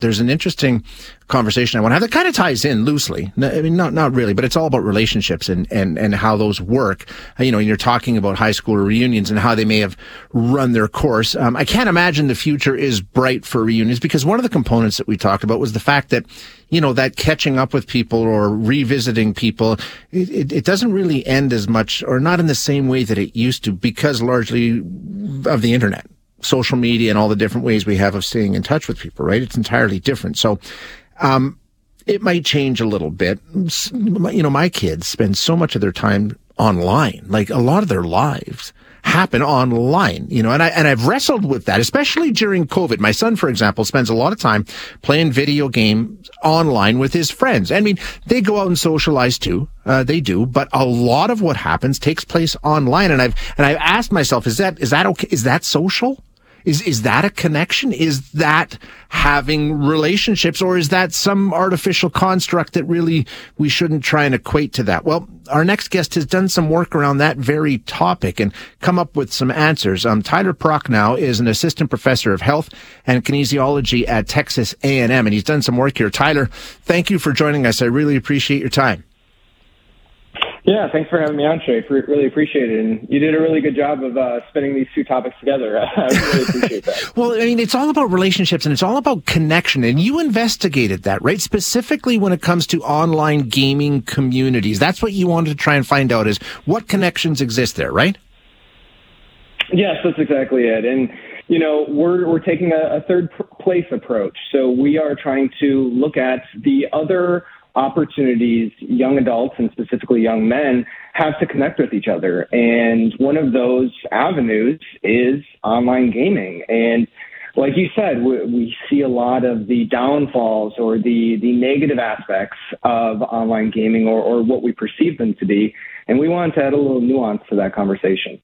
There's an interesting conversation I want to have that kind of ties in loosely. I mean, not, not really, but it's all about relationships and, and, and how those work. You know, you're talking about high school reunions and how they may have run their course. Um, I can't imagine the future is bright for reunions because one of the components that we talked about was the fact that, you know, that catching up with people or revisiting people, it, it, it doesn't really end as much or not in the same way that it used to because largely of the internet social media and all the different ways we have of staying in touch with people, right? It's entirely different. So, um, it might change a little bit. You know, my kids spend so much of their time online, like a lot of their lives happen online, you know, and I, and I've wrestled with that, especially during COVID. My son, for example, spends a lot of time playing video games online with his friends. I mean, they go out and socialize too. Uh, they do, but a lot of what happens takes place online. And I've, and I've asked myself, is that, is that okay? Is that social? Is, is that a connection? Is that having relationships or is that some artificial construct that really we shouldn't try and equate to that? Well, our next guest has done some work around that very topic and come up with some answers. Um, Tyler Prochnow is an assistant professor of health and kinesiology at Texas A&M and he's done some work here. Tyler, thank you for joining us. I really appreciate your time. Yeah, thanks for having me on, Shay. Really appreciate it. And you did a really good job of uh, spinning these two topics together. I really appreciate that. well, I mean, it's all about relationships and it's all about connection. And you investigated that, right? Specifically when it comes to online gaming communities. That's what you wanted to try and find out is what connections exist there, right? Yes, that's exactly it. And you know, we're we're taking a, a third place approach. So we are trying to look at the other opportunities young adults and specifically young men have to connect with each other. And one of those avenues is online gaming. And like you said, we, we, see a lot of the downfalls or the, the negative aspects of online gaming or, or what we perceive them to be. And we want to add a little nuance to that conversation.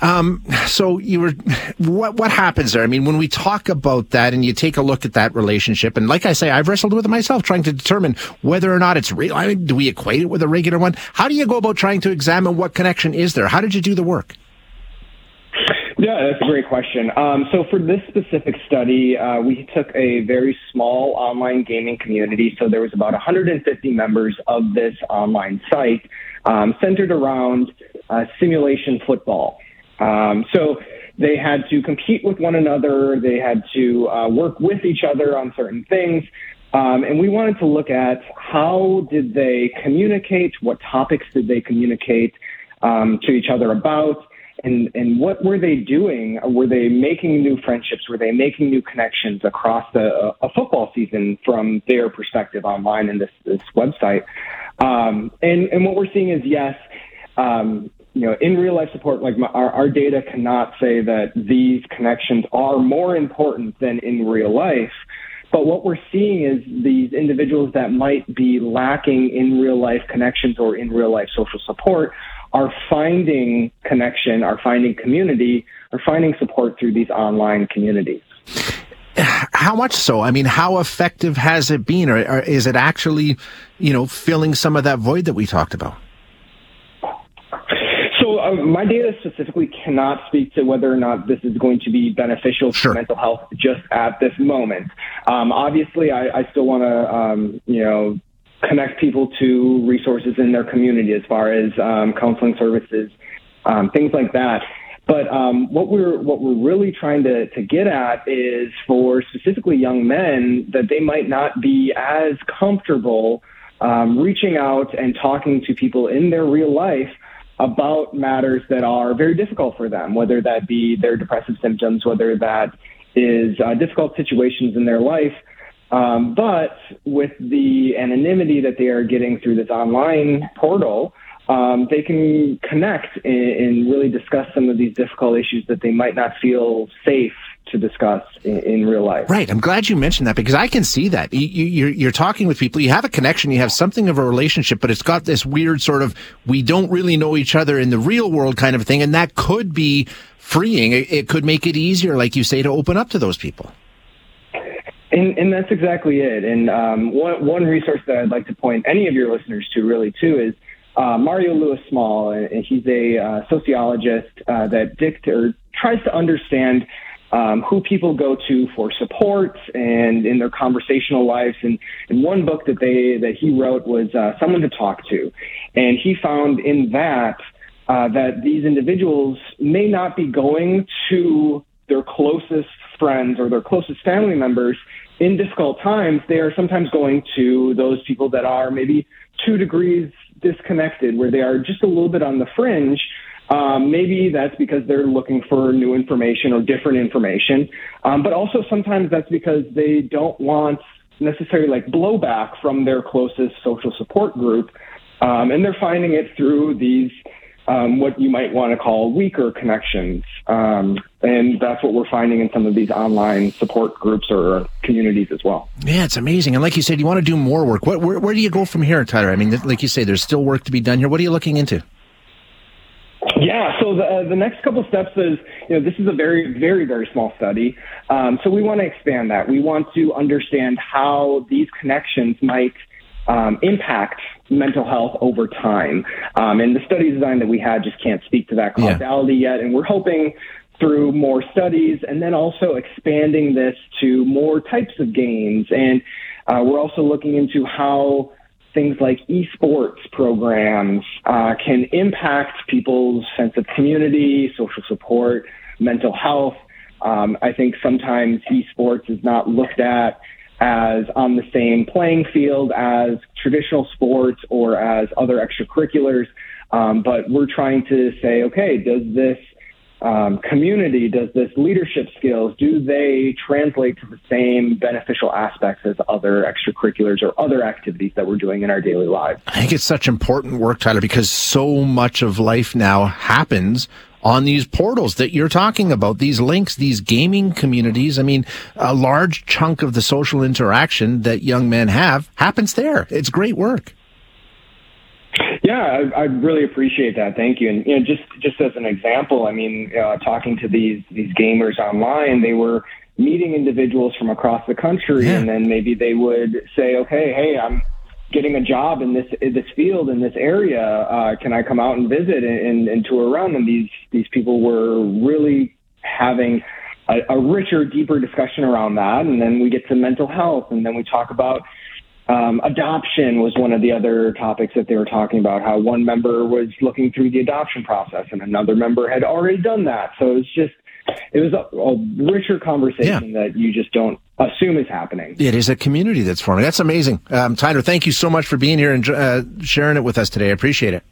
Um, so you were, what, what happens there? I mean, when we talk about that and you take a look at that relationship, and like I say, I've wrestled with it myself, trying to determine whether or not it's real. I mean, do we equate it with a regular one? How do you go about trying to examine what connection is there? How did you do the work? Yeah, that's a great question. Um, so for this specific study, uh, we took a very small online gaming community. So there was about 150 members of this online site um, centered around uh, simulation football. Um, so they had to compete with one another. They had to uh, work with each other on certain things. Um, and we wanted to look at how did they communicate, what topics did they communicate um, to each other about, and, and what were they doing? Were they making new friendships? Were they making new connections across the, a football season from their perspective online in this, this website? Um, and, and what we're seeing is yes, um, you know, in real life support, like my, our, our data cannot say that these connections are more important than in real life. But what we're seeing is these individuals that might be lacking in real life connections or in real life social support are finding connection, are finding community, are finding support through these online communities. How much so? I mean, how effective has it been, or, or is it actually, you know, filling some of that void that we talked about? Um, my data specifically cannot speak to whether or not this is going to be beneficial sure. for mental health just at this moment. Um, obviously, I, I still want to, um, you know, connect people to resources in their community as far as um, counseling services, um, things like that. But um, what we're what we're really trying to, to get at is for specifically young men that they might not be as comfortable um, reaching out and talking to people in their real life about matters that are very difficult for them, whether that be their depressive symptoms, whether that is uh, difficult situations in their life. Um, but with the anonymity that they are getting through this online portal, um, they can connect and, and, really discuss some of these difficult issues that they might not feel safe to discuss in, in, real life. Right. I'm glad you mentioned that because I can see that. You, you're, you're talking with people, you have a connection, you have something of a relationship, but it's got this weird sort of, we don't really know each other in the real world kind of thing. And that could be freeing. It, it could make it easier, like you say, to open up to those people. And, and that's exactly it. And um, one, one resource that I'd like to point any of your listeners to really too is uh, Mario Luis Small, and he's a uh, sociologist uh, that dict- or tries to understand um, who people go to for support and in their conversational lives. And, and one book that they that he wrote was uh, Someone to Talk to, and he found in that uh, that these individuals may not be going to their closest friends or their closest family members in difficult times. They are sometimes going to those people that are maybe two degrees disconnected, where they are just a little bit on the fringe. Um, maybe that's because they're looking for new information or different information, um, but also sometimes that's because they don't want necessarily like blowback from their closest social support group, um, and they're finding it through these um, what you might want to call weaker connections. Um, and that's what we're finding in some of these online support groups or communities as well. Yeah, it's amazing. And like you said, you want to do more work. What, where, where do you go from here, Tyler? I mean, like you say, there's still work to be done here. What are you looking into? Yeah, so the, uh, the next couple steps is, you know, this is a very, very, very small study. Um, so we want to expand that. We want to understand how these connections might um, impact mental health over time. Um, and the study design that we had just can't speak to that causality yeah. yet. And we're hoping through more studies and then also expanding this to more types of games. And uh, we're also looking into how things like esports programs uh, can impact people's sense of community, social support, mental health. Um, I think sometimes esports is not looked at as on the same playing field as traditional sports or as other extracurriculars. Um, but we're trying to say, okay, does this um, community, does this leadership skills, do they translate to the same beneficial aspects as other extracurriculars or other activities that we're doing in our daily lives? I think it's such important work, Tyler, because so much of life now happens on these portals that you're talking about, these links, these gaming communities. I mean, a large chunk of the social interaction that young men have happens there. It's great work. Yeah, I, I really appreciate that. Thank you. And you know, just just as an example, I mean, uh, talking to these these gamers online, they were meeting individuals from across the country, yeah. and then maybe they would say, "Okay, hey, I'm getting a job in this in this field in this area. Uh, can I come out and visit and, and, and tour around?" And these these people were really having a, a richer, deeper discussion around that. And then we get to mental health, and then we talk about um, adoption was one of the other topics that they were talking about. How one member was looking through the adoption process, and another member had already done that. So it was just it was a, a richer conversation yeah. that you just don't assume is happening. It is a community that's forming. That's amazing, um, Tyler. Thank you so much for being here and uh, sharing it with us today. I appreciate it.